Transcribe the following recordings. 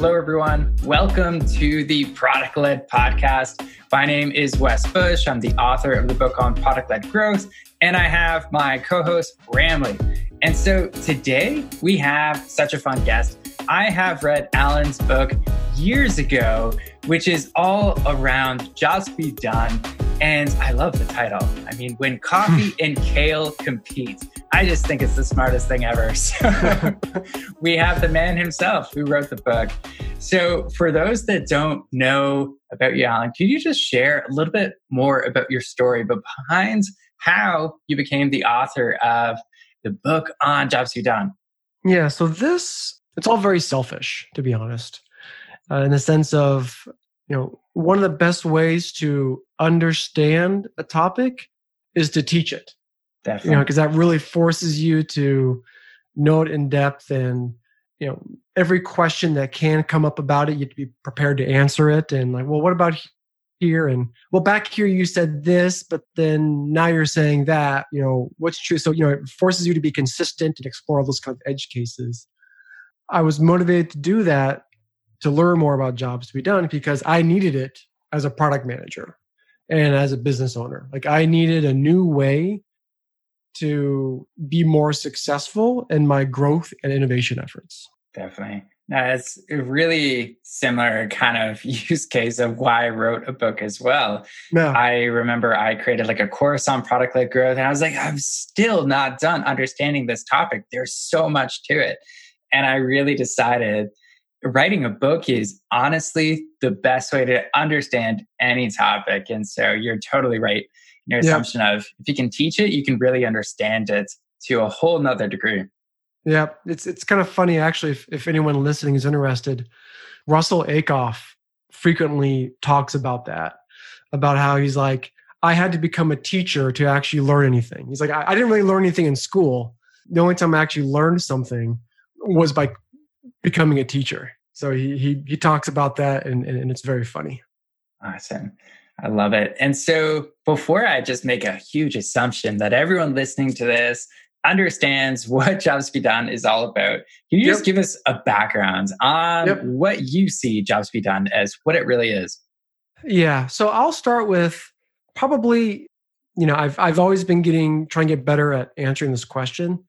Hello, everyone. Welcome to the Product Led Podcast. My name is Wes Bush. I'm the author of the book on product led growth, and I have my co host, Ramli. And so today we have such a fun guest. I have read Alan's book years ago, which is all around jobs be done. And I love the title. I mean, when coffee and kale compete, I just think it's the smartest thing ever. So we have the man himself who wrote the book. So for those that don't know about you, Alan, could you just share a little bit more about your story, but behind how you became the author of the book on jobs done? Yeah. So this, it's all very selfish, to be honest, uh, in the sense of, you know, one of the best ways to understand a topic is to teach it. Definitely. You know, because that really forces you to know it in depth and you know every question that can come up about it you have to be prepared to answer it and like well what about here and well back here you said this but then now you're saying that you know what's true so you know it forces you to be consistent and explore all those kind of edge cases i was motivated to do that to learn more about jobs to be done because i needed it as a product manager and as a business owner like i needed a new way to be more successful in my growth and innovation efforts. Definitely. Now, it's a really similar kind of use case of why I wrote a book as well. Yeah. I remember I created like a course on product led growth, and I was like, I'm still not done understanding this topic. There's so much to it. And I really decided writing a book is honestly the best way to understand any topic. And so you're totally right in your assumption of if you can teach it, you can really understand it to a whole nother degree. Yeah, it's it's kind of funny actually. If, if anyone listening is interested, Russell Ackoff frequently talks about that, about how he's like, I had to become a teacher to actually learn anything. He's like, I, I didn't really learn anything in school. The only time I actually learned something was by becoming a teacher. So he he he talks about that, and, and it's very funny. Awesome. I love it. And so, before I just make a huge assumption that everyone listening to this understands what Jobs to be done is all about, can you yep. just give us a background on yep. what you see Jobs to be done as what it really is? Yeah. So, I'll start with probably, you know, I've, I've always been getting, trying to get better at answering this question.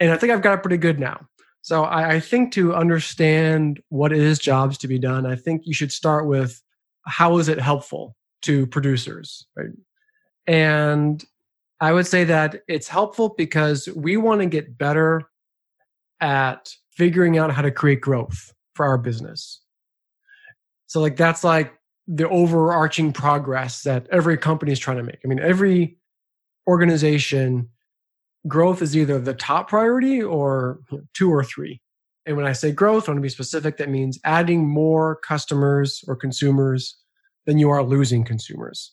And I think I've got it pretty good now. So, I, I think to understand what is jobs to be done, I think you should start with how is it helpful? to producers, right? And I would say that it's helpful because we want to get better at figuring out how to create growth for our business. So like that's like the overarching progress that every company is trying to make. I mean, every organization growth is either the top priority or two or three. And when I say growth, I want to be specific. That means adding more customers or consumers then you are losing consumers.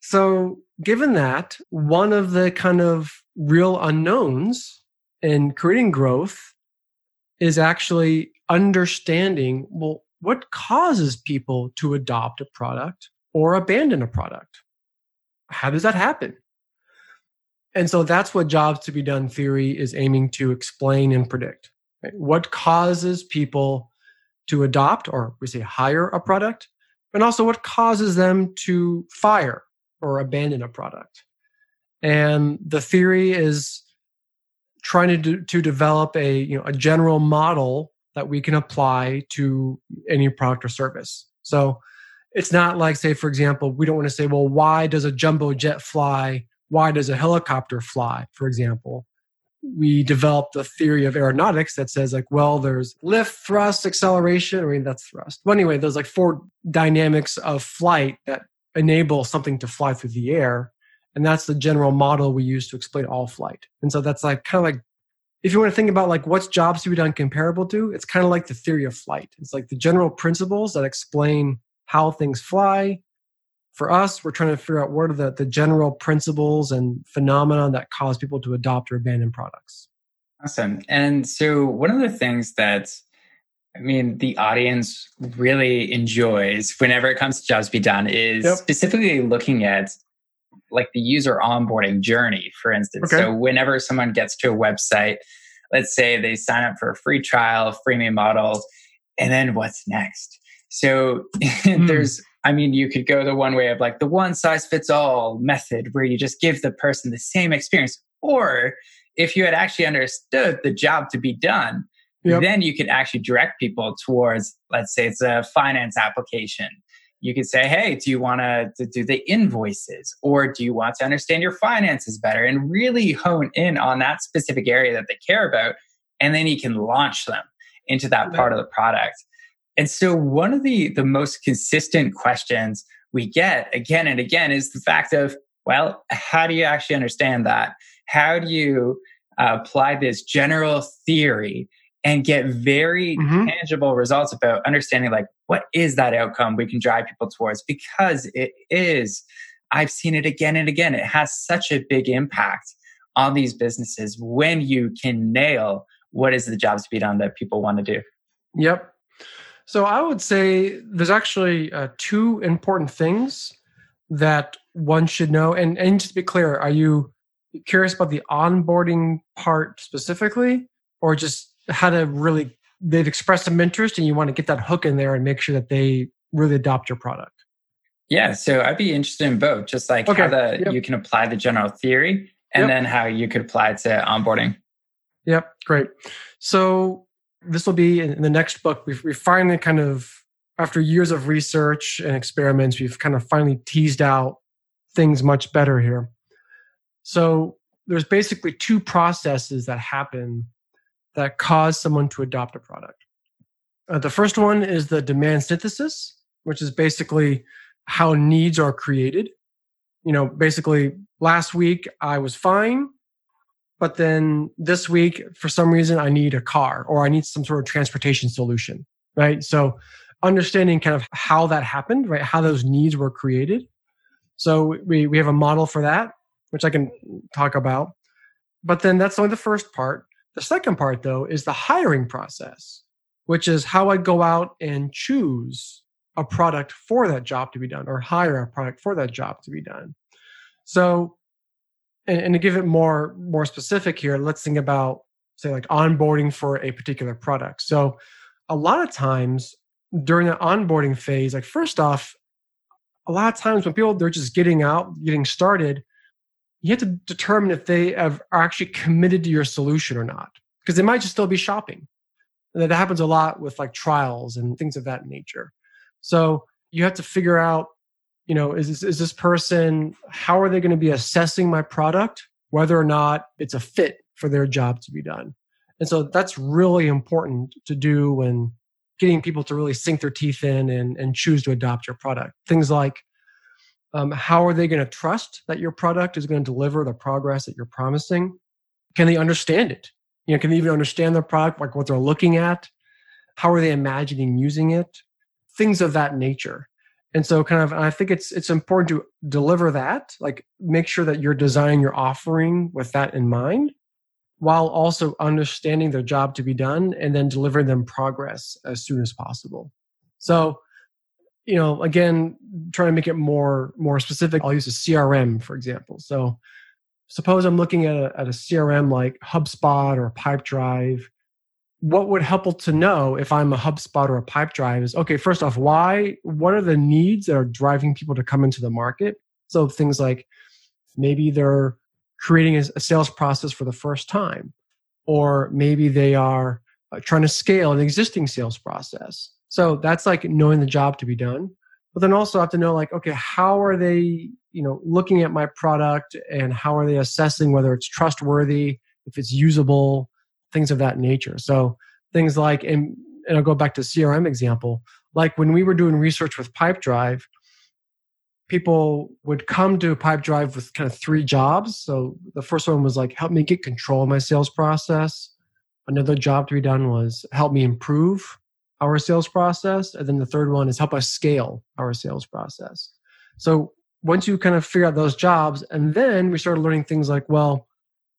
So, given that, one of the kind of real unknowns in creating growth is actually understanding well, what causes people to adopt a product or abandon a product? How does that happen? And so that's what jobs to be done theory is aiming to explain and predict. Right? What causes people to adopt or we say hire a product and also what causes them to fire or abandon a product. And the theory is trying to, do, to develop a, you know, a general model that we can apply to any product or service. So it's not like, say, for example, we don't want to say, well, why does a jumbo jet fly? Why does a helicopter fly, for example? we developed the theory of aeronautics that says like well there's lift thrust acceleration i mean that's thrust. But anyway there's like four dynamics of flight that enable something to fly through the air and that's the general model we use to explain all flight. And so that's like kind of like if you want to think about like what's jobs to be done comparable to it's kind of like the theory of flight. It's like the general principles that explain how things fly for us, we're trying to figure out what are the, the general principles and phenomena that cause people to adopt or abandon products. Awesome. And so, one of the things that I mean, the audience really enjoys whenever it comes to jobs be done is yep. specifically looking at like the user onboarding journey, for instance. Okay. So, whenever someone gets to a website, let's say they sign up for a free trial, freemium model, and then what's next? So mm. there's, I mean, you could go the one way of like the one size fits all method where you just give the person the same experience. Or if you had actually understood the job to be done, yep. then you could actually direct people towards, let's say it's a finance application. You could say, hey, do you want to do the invoices or do you want to understand your finances better and really hone in on that specific area that they care about? And then you can launch them into that part of the product. And so one of the, the most consistent questions we get again and again is the fact of, well, how do you actually understand that? How do you uh, apply this general theory and get very mm-hmm. tangible results about understanding like what is that outcome we can drive people towards because it is i've seen it again and again it has such a big impact on these businesses when you can nail what is the jobs to be done that people want to do? Yep. So I would say there's actually uh, two important things that one should know. And, and just to be clear, are you curious about the onboarding part specifically, or just how to really, they've expressed some interest and you want to get that hook in there and make sure that they really adopt your product? Yeah, so I'd be interested in both, just like okay. how the, yep. you can apply the general theory and yep. then how you could apply it to onboarding. Yep, great. So this will be in the next book. We've, we finally kind of, after years of research and experiments, we've kind of finally teased out things much better here. So there's basically two processes that happen that cause someone to adopt a product. Uh, the first one is the demand synthesis, which is basically how needs are created. You know, basically, last week I was fine but then this week for some reason i need a car or i need some sort of transportation solution right? So understanding kind of how that happened right? How those needs were created. So we, we have a model for that which i can talk about. But then that's only the first part. The second part though is the hiring process which is how i go out and choose a product for that job to be done or hire a product for that job to be done. So and, and to give it more more specific here, let's think about say like onboarding for a particular product. So a lot of times during the onboarding phase, like first off, a lot of times when people they're just getting out, getting started, you have to determine if they have, are actually committed to your solution or not, because they might just still be shopping. And that happens a lot with like trials and things of that nature. So you have to figure out you know is is this person how are they going to be assessing my product whether or not it's a fit for their job to be done? And so that's really important to do when getting people to really sink their teeth in and, and choose to adopt your product. Things like um, how are they going to trust that your product is going to deliver the progress that you're promising? Can they understand it? You know can they even understand their product like what they're looking at? How are they imagining using it? Things of that nature and so kind of i think it's it's important to deliver that like make sure that you're designing your offering with that in mind while also understanding their job to be done and then delivering them progress as soon as possible. So you know again trying to make it more more specific i'll use a crm for example. So suppose i'm looking at a, at a crm like hubspot or pipedrive what would help to know if I'm a HubSpot or a Pipedrive is okay, first off, why, what are the needs that are driving people to come into the market? So things like maybe they're creating a, sales process for the first time, or maybe they are uh, trying to scale an existing sales process. So that's like knowing the job to be done. But then also have to know like, okay, how are they, you know, looking at my product and how are they assessing whether it's trustworthy, if it's usable, things of that nature. So things like, and, and I'll go back to CRM example, like when we were doing research with Pipedrive, people would come to Pipedrive with kind of three jobs. So the first one was like, help me get control of my sales process. Another job to be done was help me improve our sales process. And then the third one is help us scale our sales process. So once you kind of figure out those jobs, and then we started learning things like, well,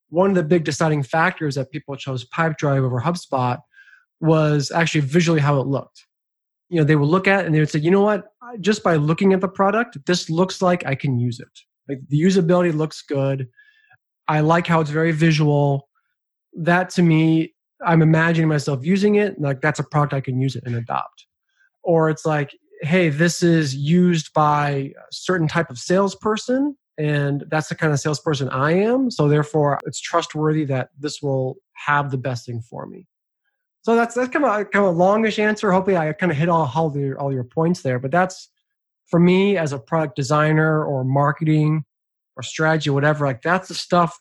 one of the big deciding factors that people chose Pipedrive over HubSpot was actually visually how it looked. You know, they would look at it and they would say, you know what, just by looking at the product, this looks like I can use it. Like the usability looks good. I like how it's very visual. That to me I'm imagining myself using it, like that's a product I can use it and adopt. Or it's like, hey, this is used by a certain type of salesperson, and that's the kind of salesperson I am. So therefore, it's trustworthy that this will have the best thing for me. So that's that's kind of a, kind of a longish answer. Hopefully, I kind of hit all all, the, all your points there. But that's for me as a product designer or marketing or strategy, whatever. Like that's the stuff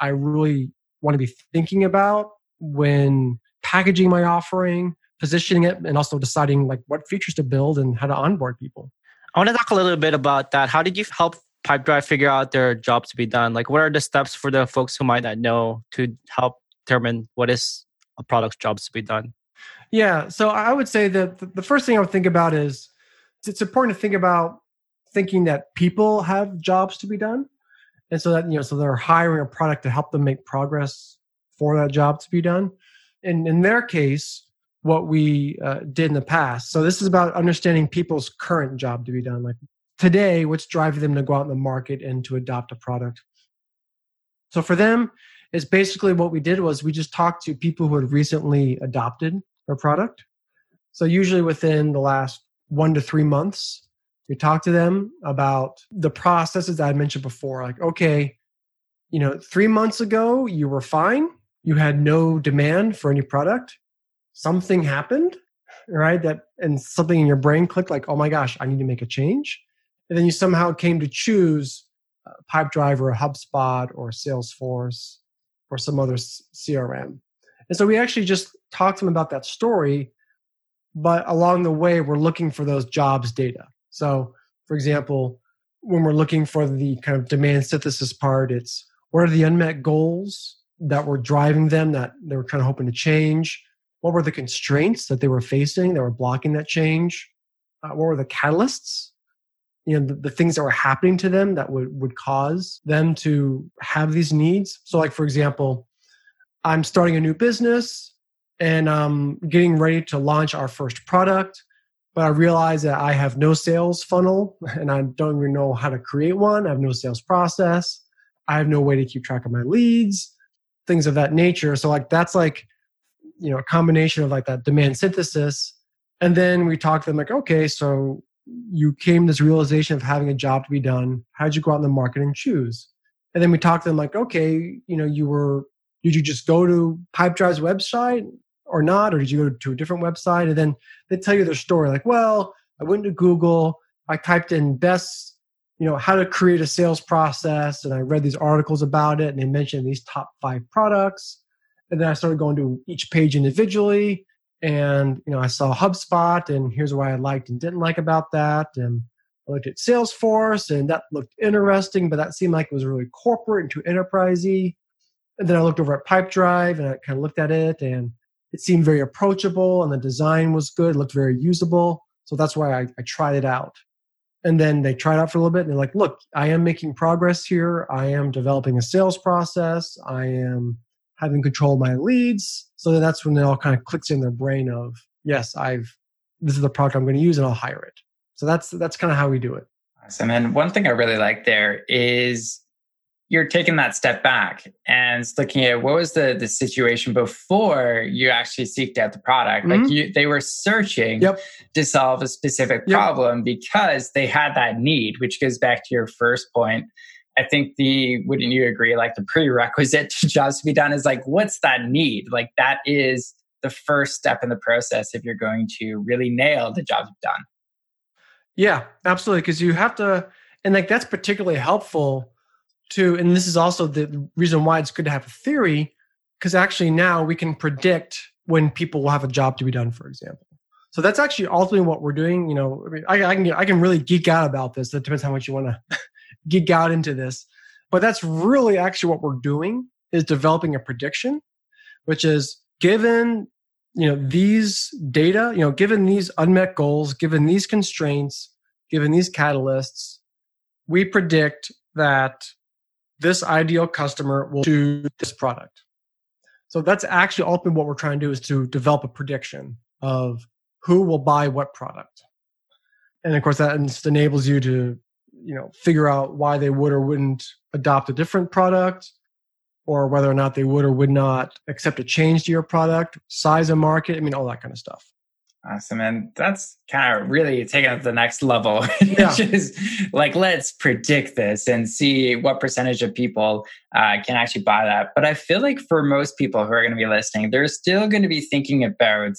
I really want to be thinking about when packaging my offering, positioning it, and also deciding like what features to build and how to onboard people. I want to talk a little bit about that. How did you help Pipedrive figure out their jobs to be done? Like, what are the steps for the folks who might not know to help determine what is a product's jobs to be done? Yeah, so I would say that the first thing I would think about is it's important to think about thinking that people have jobs to be done, and so that you know, so they're hiring a product to help them make progress for that job to be done. And in their case, what we uh, did in the past. So this is about understanding people's current job to be done. Like today, what's driving them to go out in the market and to adopt a product. So for them, it's basically what we did was we just talked to people who had recently adopted our product. So usually within the last one to three months, we talked to them about the processes I mentioned before. Like, okay, you know, three months ago you were fine you had no demand for any product, something happened, right? That and something in your brain clicked like, oh my gosh, I need to make a change. And then you somehow came to choose Pipedrive or HubSpot or Salesforce or some other CRM. And so we actually just talked to them about that story, but along the way, we're looking for those jobs data. So, for example, when we're looking for the kind of demand synthesis part, it's what are the unmet goals that were driving them that they were kind of hoping to change? What were the constraints that they were facing that were blocking that change? Uh, what were the catalysts? You know, the, the, things that were happening to them that would, would cause them to have these needs. So, like, for example, I'm starting a new business and I'm getting ready to launch our first product, but I realize that I have no sales funnel and I don't even know how to create one. I have no sales process. I have no way to keep track of my leads things of that nature. So like that's like, you know, a combination of like that demand synthesis. And then we talk to them like, okay, so you came this realization of having a job to be done. how did you go out in the market and choose? And then we talked to them like, okay, you know, you were, did you just go to Pipedrive's website or not? Or did you go to a different website? And then they tell you their story like, well, I went to Google, I typed in best you know how to create a sales process and i read these articles about it and they mentioned these top five products and then i started going to each page individually and you know i saw hubspot and here's what i liked and didn't like about that. And i looked at salesforce and that looked interesting but that seemed like it was really corporate and too enterprisey. And then i looked over at pipedrive and i kind of looked at it and it seemed very approachable and the design was good looked very usable. So that's why I, I tried it out. And then they tried out for a little bit and they're like look i am making progress here. I am developing a sales process. I am having control of my leads so that's when it all kind of clicks in their brain of yes i've this is the product i'm going to use and i'll hire it so that's that's kind of how we do it awesome and one thing i really like there is you're taking that step back and looking at what was the the situation before you actually seeked out the product mm-hmm. like you they were searching yep. to solve a specific yep. problem because they had that need which goes back to your first point i think the wouldn't you agree like the prerequisite to jobs to be done is like what's that need like that is the first step in the process if you're going to really nail the job done yeah absolutely because you have to and like that's particularly helpful to, and this is also the reason why it's good to have a theory, because actually now we can predict when people will have a job to be done, for example. So that's actually ultimately what we're doing. You know, I, I can I can really geek out about this. That depends how much you want to geek out into this, but that's really actually what we're doing is developing a prediction, which is given you know these data, you know, given these unmet goals, given these constraints, given these catalysts, we predict that this ideal customer will choose this product. So that's actually ultimately what we're trying to do is to develop a prediction of who will buy what product. And of course, that enables you to, you know, figure out why they would or wouldn't adopt a different product. or whether or not they would or would not accept a change to your product, size of market. I mean, all that kind of stuff. Awesome. And that's kind of really taking it to the next level, yeah. is like, let's predict this and see what percentage of people uh, can actually buy that. But I feel like for most people who are going to be listening, they're still going to be thinking about,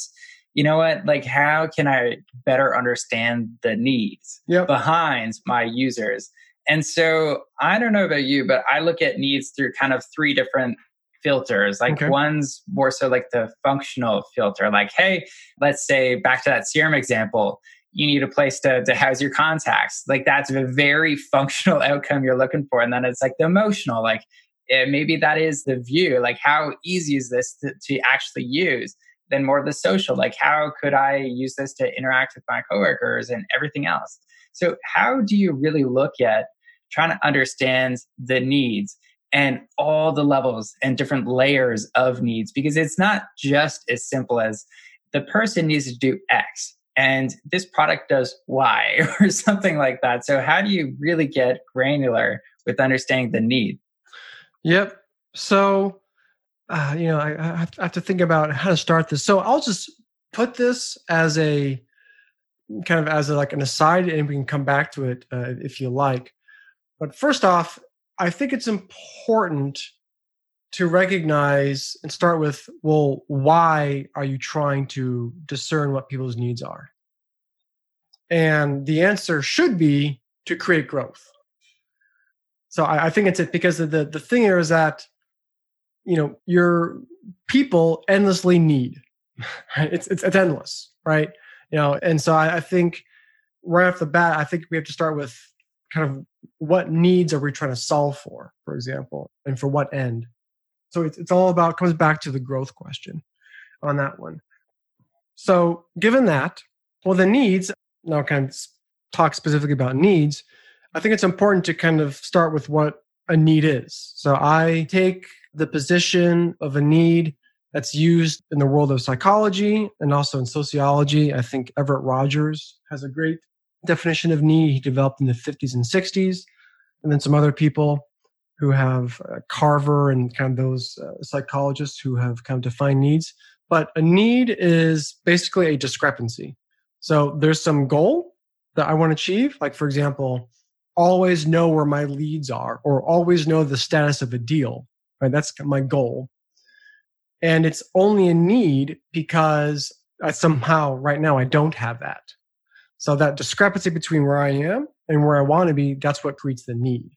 you know what, like, how can I better understand the needs yep. behind my users? And so I don't know about you, but I look at needs through kind of three different filters. Like okay. one's more so like the functional filter, like, hey, let's say back to that CRM example, you need a place to, to house your contacts. Like that's a very functional outcome you're looking for. And then it's like the emotional, like it, maybe that is the view, like how easy is this to, to actually use? Then more of the social, like how could I use this to interact with my coworkers and everything else? So how do you really look at trying to understand the needs and all the levels and different layers of needs because it's not just as simple as the person needs to do X and this product does Y or something like that. So, how do you really get granular with understanding the need? Yep. So, uh, you know, I, I have to think about how to start this. So, I'll just put this as a kind of as a, like an aside, and we can come back to it uh, if you like. But first off, I think it's important to recognize and start with well, why are you trying to discern what people's needs are? And the answer should be to create growth. So I, I think it's it because the, the thing here is that you know your people endlessly need. Right? It's, it's it's endless, right? You know, and so I, I think right off the bat, I think we have to start with kind of what needs are we trying to solve for, for example, and for what end. So it's, it's all about, comes back to the growth question on that one. So given that, well, the needs, now kind of talk specifically about needs, I think it's important to kind of start with what a need is. So I take the position of a need that's used in the world of psychology and also in sociology. I think Everett Rogers has a great definition of need he developed in the 50s and 60s, and then some other people who have uh, Carver and kind of those uh, psychologists who have kind of defined needs. But a need is basically a discrepancy. So there's some goal that I want to achieve, like for example, always know where my leads are, or always know the status of a deal. Right, that's my goal. And it's only a need because I somehow right now I don't have that. So that discrepancy between where I am and where I want to be, that's what creates the need.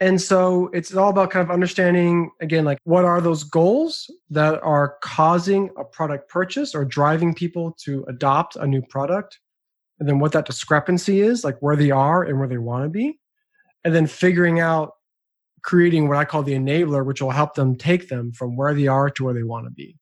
And so it's all about kind of understanding again, like what are those goals that are causing a product purchase or driving people to adopt a new product? And then what that discrepancy is, like where they are and where they want to be. And then figuring out creating what I call the enabler, which will help them take them from where they are to where they want to be.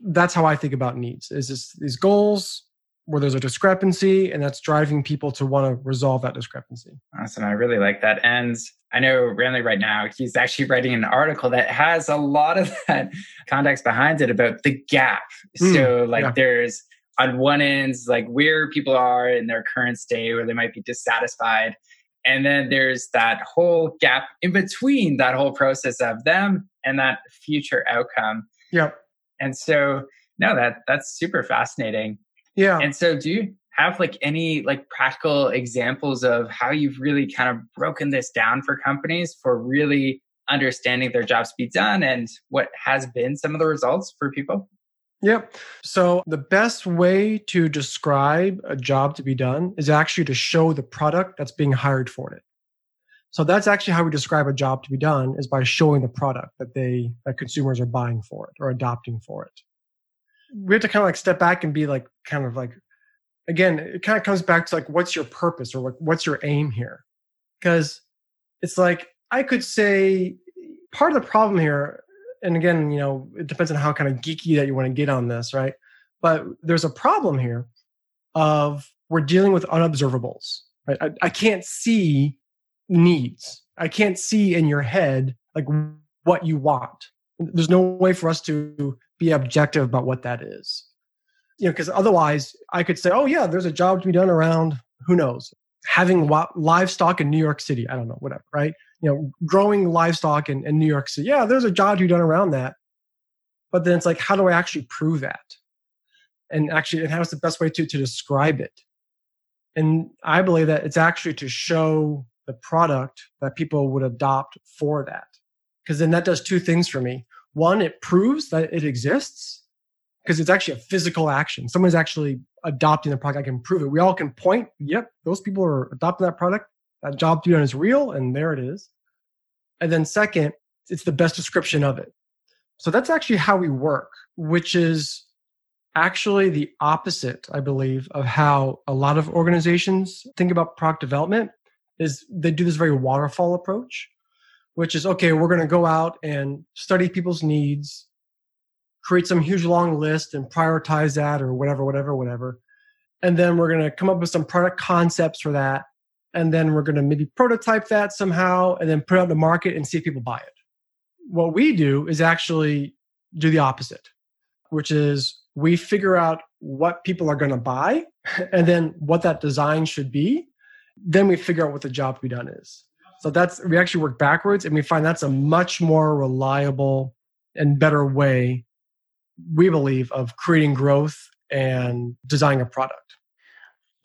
That's how I think about needs is this, these goals, where there's a discrepancy and that's driving people to want to resolve that discrepancy. Awesome. I really like that. And I know Ramli right now, he's actually writing an article that has a lot of that context behind it about the gap. Mm, so, like, yeah. there's on one end, like where people are in their current state, where they might be dissatisfied. And then there's that whole gap in between that whole process of them and that future outcome. Yep. And so, no, that that's super fascinating. Yeah. And so do you have like any like practical examples of how you've really kind of broken this down for companies for really understanding their jobs to be done and what has been some of the results for people? Yep. So the best way to describe a job to be done is actually to show the product that's being hired for it. So that's actually how we describe a job to be done is by showing the product that they that consumers are buying for it or adopting for it we have to kind of like step back and be like kind of like again it kind of comes back to like what's your purpose or like what's your aim here because it's like i could say part of the problem here and again you know it depends on how kind of geeky that you want to get on this right but there's a problem here of we're dealing with unobservables right i, I can't see needs i can't see in your head like what you want there's no way for us to be objective about what that is. You know, because otherwise I could say, oh, yeah, there's a job to be done around who knows, having livestock in New York City. I don't know, whatever, right? You know, growing livestock in, in New York City. Yeah, there's a job to be done around that. But then it's like, how do I actually prove that? And actually, and how's the best way to, to describe it? And I believe that it's actually to show the product that people would adopt for that. Because then that does two things for me. One, it proves that it exists because it's actually a physical action. Someone's actually adopting the product. I can prove it. We all can point, yep, those people are adopting that product. That job to be done is real, and there it is. And then second, it's the best description of it. So that's actually how we work, which is actually the opposite, I believe, of how a lot of organizations think about product development is they do this very waterfall approach, which is okay, we're going to go out and study people's needs, create some huge long list and prioritize that or whatever, whatever, whatever. And then we're going to come up with some product concepts for that. And then we're going to maybe prototype that somehow and then put it out in the market and see if people buy it. What we do is actually do the opposite, which is we figure out what people are going to buy and then what that design should be. Then we figure out what the job to be done is. So that's, we actually work backwards and we find that's a much more reliable and better way we believe, of creating growth and designing a product.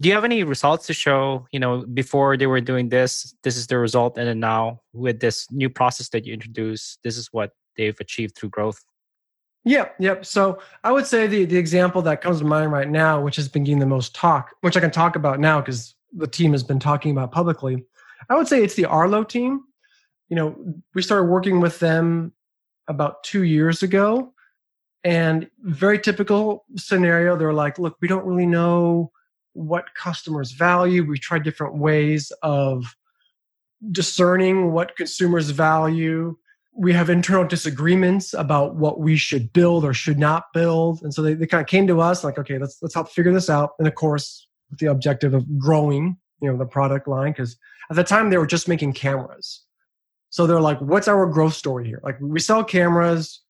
Do you have any results to show, you know, before they were doing this, this is the result, and then now with this new process that you introduced, this is what they've achieved through growth? Yep, yep. So I would say the the example that comes to mind right now, which has been getting the most talk, which I can talk about now because the team has been talking about publicly. I would say it's the Arlo team. You know, we started working with them about two years ago, and very typical scenario, they're like, look, we don't really know what customers value. We tried different ways of discerning what consumers value. We have internal disagreements about what we should build or should not build. And so they, they kind of came to us like, okay, let's let's help figure this out. And of course, with the objective of growing, you know, the product line, because at the time they were just making cameras. So they're like, what's our growth story here? Like we sell cameras,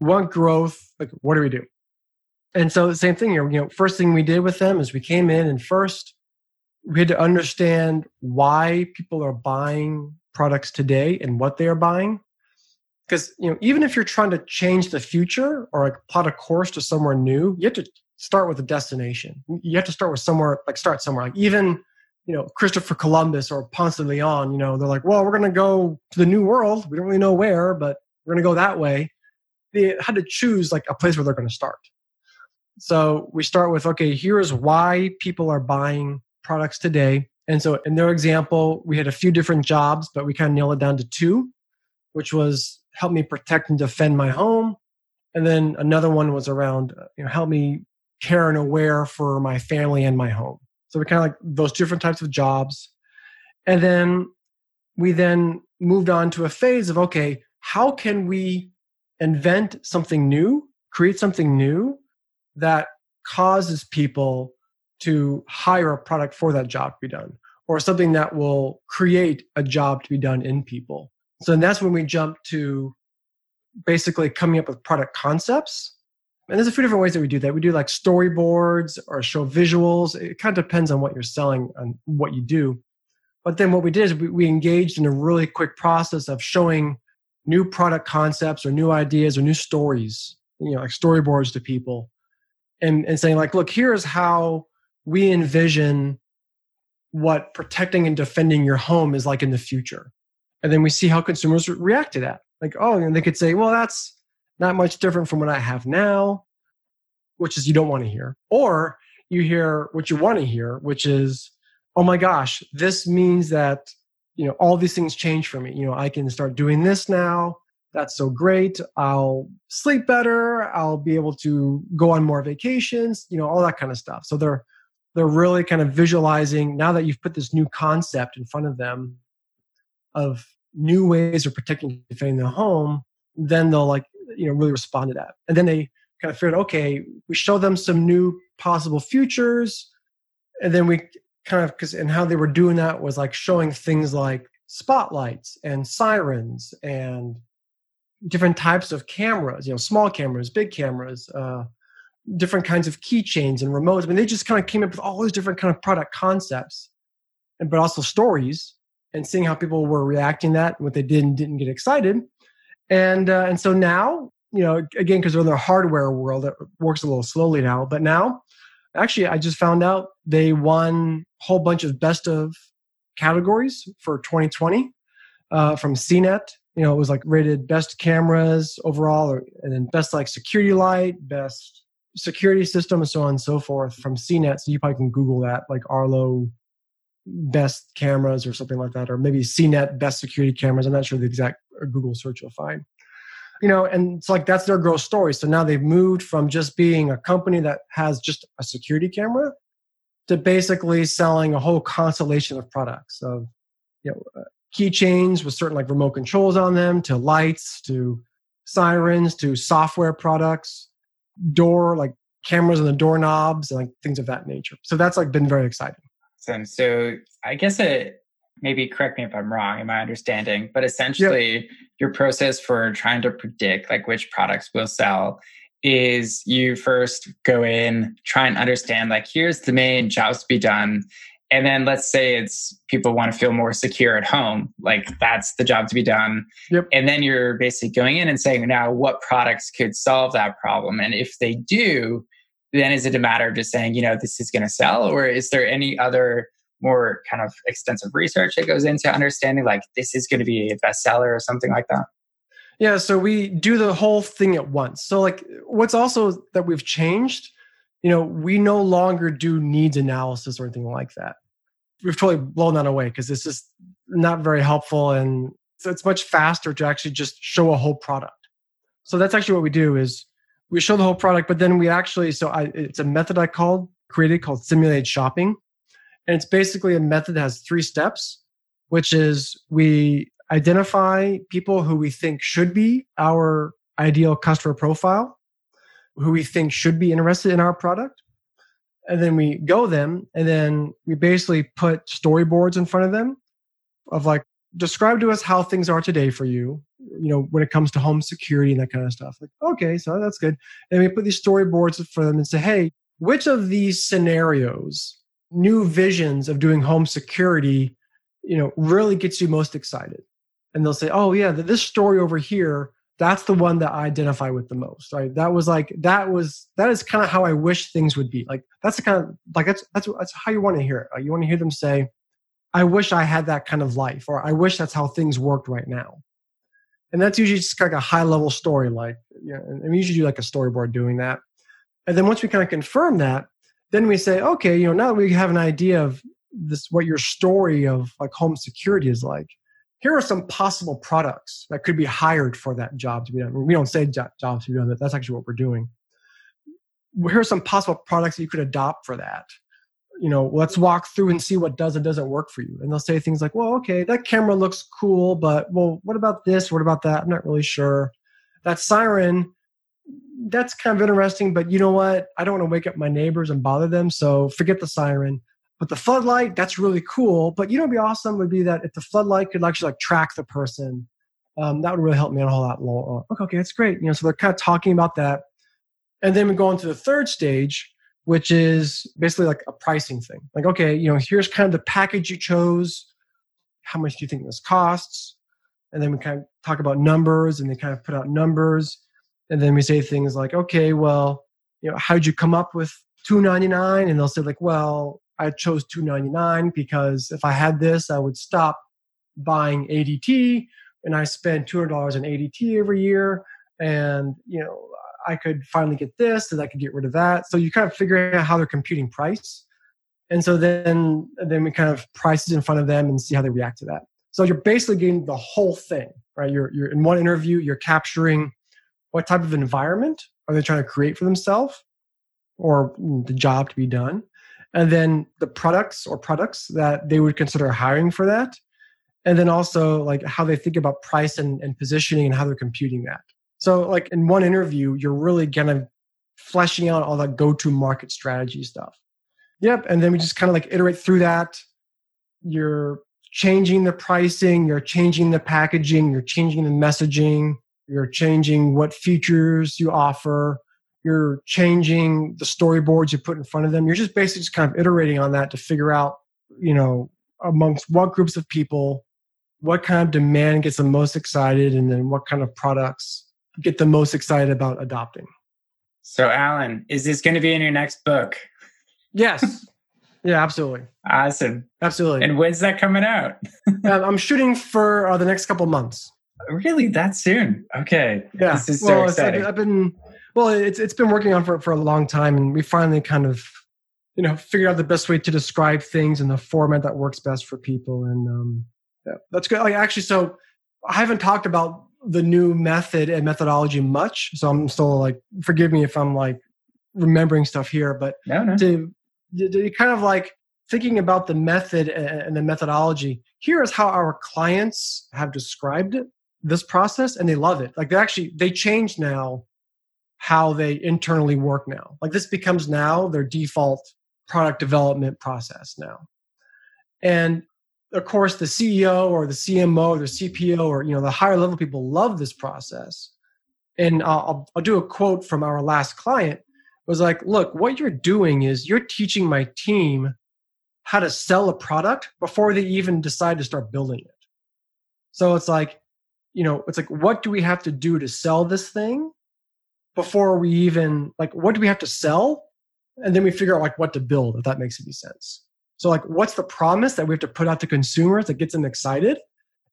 want growth. Like, what do we do? And so same thing here. You know, first thing we did with them is we came in and first we had to understand why people are buying products today and what they are buying. Because you know, even if you're trying to change the future or like plot a course to somewhere new, you have to start with a destination. You have to start with somewhere, like start somewhere. Like even you know Christopher Columbus or Ponce de Leon. You know, they're like, well, we're going to go to the New World. We don't really know where, but we're going to go that way they had to choose like a place where they're going to start. So we start with okay, here's why people are buying products today. And so in their example, we had a few different jobs, but we kind of nailed it down to two, which was help me protect and defend my home. And then another one was around, uh, you know, help me care and aware for my family and my home. So we kind of like those different types of jobs. And then we then moved on to a phase of okay, how can we invent something new, create something new that causes people to hire a product for that job to be done, or something that will create a job to be done in people. So that's when we jump to basically coming up with product concepts. And there's a few different ways that we do that. We do like storyboards or show visuals. It kind of depends on what you're selling and what you do. But then what we did is we, we engaged in a really quick process of showing new product concepts or new ideas or new stories, you know, like storyboards to people and, and saying like, look, here's how we envision what protecting and defending your home is like in the future. And then we see how consumers react to that. Like, oh, and they could say, well, that's not much different from what I have now, which is you don't want to hear. Or you hear what you want to hear, which is, oh my gosh, this means that you know all these things change for me you know i can start doing this now that's so great. I'll sleep better. I'll be able to go on more vacations you know all that kind of stuff. So they're they're really kind of visualizing now that you've put this new concept in front of them of new ways of protecting defending the home then they'll like you know really respond to that. And then they kind of figured okay we show them some new possible futures. And then we kind of because and how they were doing that was like showing things like spotlights and sirens and different types of cameras you know small cameras big cameras uh, different kinds of keychains and remotes i mean they just kind of came up with all these different kind of product concepts and but also stories and seeing how people were reacting that, what they did and didn't get excited. And, uh, and so now, you know, again, because they're in the hardware world, it works a little slowly now. But now, actually, I just found out they won a whole bunch of best of categories for 2020 uh, from CNET. You know, it was like rated best cameras overall, or, and then best like security light, best security system, and so on and so forth from CNET. So you probably can Google that, like Arlo best cameras or something like that, or maybe CNET best security cameras. I'm not sure the exact uh, Google search you'll find. You know, and it's like that's their growth story. So now they've moved from just being a company that has just a security camera to basically selling a whole constellation of products of you know uh, keychains with certain like remote controls on them to lights to sirens to software products door like cameras on the doorknobs and like things of that nature. So that's like been very exciting. So, so i guess it maybe correct me if i'm wrong in my understanding but essentially yep. your process for trying to predict like which products will sell is you first go in try and understand like here's the main jobs to be done and then let's say it's people want to feel more secure at home like that's the job to be done. Yep. and then you're basically going in and saying now what products could solve that problem? And if they do then is it a matter of just saying you know this is going to sell? Or is there any other more kind of extensive research that goes into understanding like this is going to be a bestseller or something like that? Yeah so we do the whole thing at once. So like what's also that we've changed you know, we no longer do needs analysis or anything like that. We've totally blown that away because it's just not very helpful and so it's much faster to actually just show a whole product. So that's actually what we do is we show the whole product, but then we actually so I, it's a method I called created called simulated shopping, and it's basically a method that has three steps, which is we identify people who we think should be our ideal customer profile who we think should be interested in our product. And then we go them and then we basically put storyboards in front of them of like, describe to us how things are today for you, you know, when it comes to home security and that kind of stuff. Like, okay, so that's good. And we put these storyboards for them and say, hey, which of these scenarios, new visions of doing home security, you know, really gets you most excited? And they'll say, oh, yeah, this story over here that's the one that I identify with the most. Right. That was like that was that is kind of how I wish things would be. Like that's the kind of like that's that's that's how you want to hear it. You want to hear them say, I wish I had that kind of life, or I wish that's how things worked right now. And that's usually just kind of a high level story, like you know, and we usually do like a storyboard doing that. And then once we kind of confirm that, then we say, okay, you know, now that we have an idea of this what your story of like home security is like here are some possible products that could be hired for that job to be done. We don't say jobs to be done, that's actually what we're doing. Here are some possible products that you could adopt for that. You know, let's walk through and see what does and doesn't work for you. And they'll say things like, well, okay, that camera looks cool, but well, what about this? What about that? I'm not really sure. That siren, that's kind of interesting, but you know what? I don't want to wake up my neighbors and bother them. So forget the siren. But the floodlight, that's really cool. But you know, be awesome would be that if the floodlight could actually like track the person, um, that would really help me a whole lot. More. Okay, okay, that's great. You know, so they're kind of talking about that, and then we go on to the third stage, which is basically like a pricing thing. Like, okay, you know, here's kind of the package you chose. How much do you think this costs? And then we kind of talk about numbers, and they kind of put out numbers, and then we say things like, okay, well, you know, how'd you come up with 299 and they'll say like well I chose 299 because if I had this, I would stop buying ADT and I spend $200 on ADT every year. And, you know, I could finally get this and I could get rid of that. So you kind of figure out how they're computing price. And so then, then we kind of prices in front of them and see how they react to that. So you're basically getting the whole thing, right? You're, you're in one interview, you're capturing what type of environment are they trying to create for themselves or the job to be done and then the products or products that they would consider hiring for that and then also like how they think about price and, and positioning and how they're computing that. So like in one interview you're really kind of fleshing out all that go-to market strategy stuff. Yep and then we just kind of like iterate through that. You're changing the pricing you're changing the packaging you're changing the messaging you're changing what features you offer you're changing the storyboards you put in front of them you're just basically just kind of iterating on that to figure out you know amongst what groups of people, what kind of demand gets them most excited, and then what kind of products get the most excited about adopting. So, Alan, is this going to be in your next book? Yes. yeah, absolutely. Awesome. Absolutely. And when's that coming out? I'm shooting for uh, the next couple months. Really, that soon? Okay. Yeah. This is so well, exciting. I've been well, it's it's been working on for for a long time, and we finally kind of you know figured out the best way to describe things in the format that works best for people, and um, yeah, that's good. Like actually, so I haven't talked about the new method and methodology much, so I'm still like, forgive me if I'm like remembering stuff here, but no, no. to, to kind of like thinking about the method and the methodology. Here is how our clients have described it, this process, and they love it. Like they actually they change now how they internally work now. Like this becomes now their default product development process now. And of course, the CEO or the CMO or the CPO or you know the higher level people love this process. And I'll, I'll do a quote from our last client. Was like, look, what you're doing is you're teaching my team how to sell a product before they even decide to start building it. So it's like, you know, it's like, what do we have to do to sell this thing before we even like, what do we have to sell? And then we figure out like what to build, if that makes any sense. So like, what's the promise that we have to put out to consumers that gets them excited?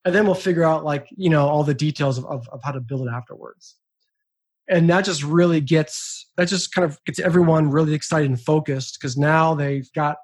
And then we'll figure out like, you know, all the details of, of, of how to build it afterwards. And that just really gets, that just kind of gets everyone really excited and focused because now they've got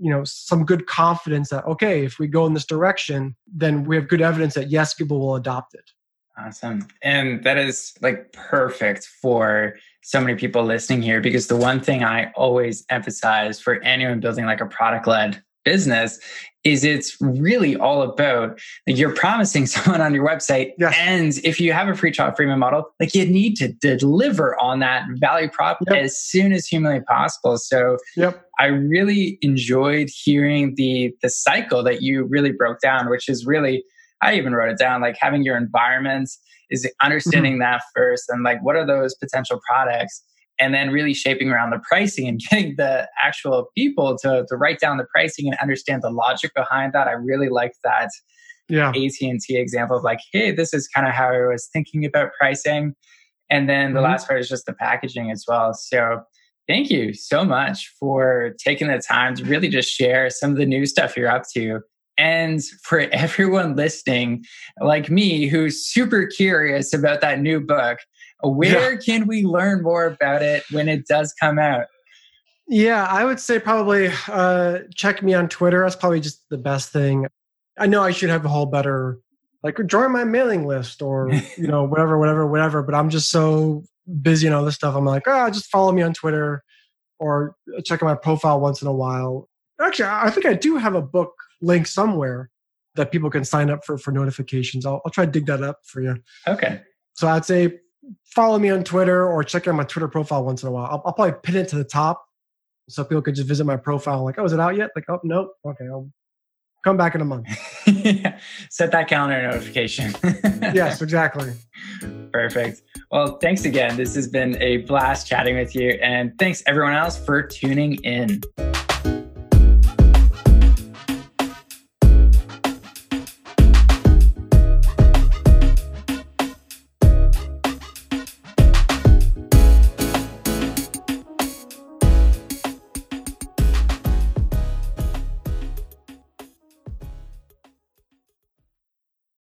you know some good confidence that okay if we go in this direction then we have good evidence that yes people will adopt it awesome and that is like perfect for so many people listening here because the one thing i always emphasize for anyone building like a product led business is it's really all about like you're promising someone on your website yes. and if you have a free trial freemium model like you need to deliver on that value prop Yep. as soon as humanly possible so yep i really enjoyed hearing the the cycle that you really broke down which is really i even wrote it down like having your environment is understanding that first and like what are those potential products and then really shaping around the pricing and getting the actual people to, to write down the pricing and understand the logic behind that. I really like that yeah AT&T example of like, hey, this is kind of how I was thinking about pricing. And then the Mhm. last part is just the packaging as well. So thank you so much for taking the time to really just share some of the new stuff you're up to. And for everyone listening, like me, who's super curious about that new book, where can we learn more about it when it does come out? yeah i would say probably uh check me on twitter. That's probably just the best thing. I know i should have a whole better like join my mailing list or you know whatever whatever whatever but i'm just so busy and all this stuff i'm like oh just follow me on twitter or check out my profile once in a while. Actually i think i do have a book link somewhere that people can sign up for for notifications i'll, I'll try to dig that up for you Okay. so i'd say follow me on twitter or check out my twitter profile once in a while i'll, I'll probably pin it to the top so people could just visit my profile like oh is it out yet like oh nope okay i'll come back in a month Set that calendar notification. yes exactly Perfect. Well, thanks again. This has been a blast chatting with you. And thanks everyone else for tuning in.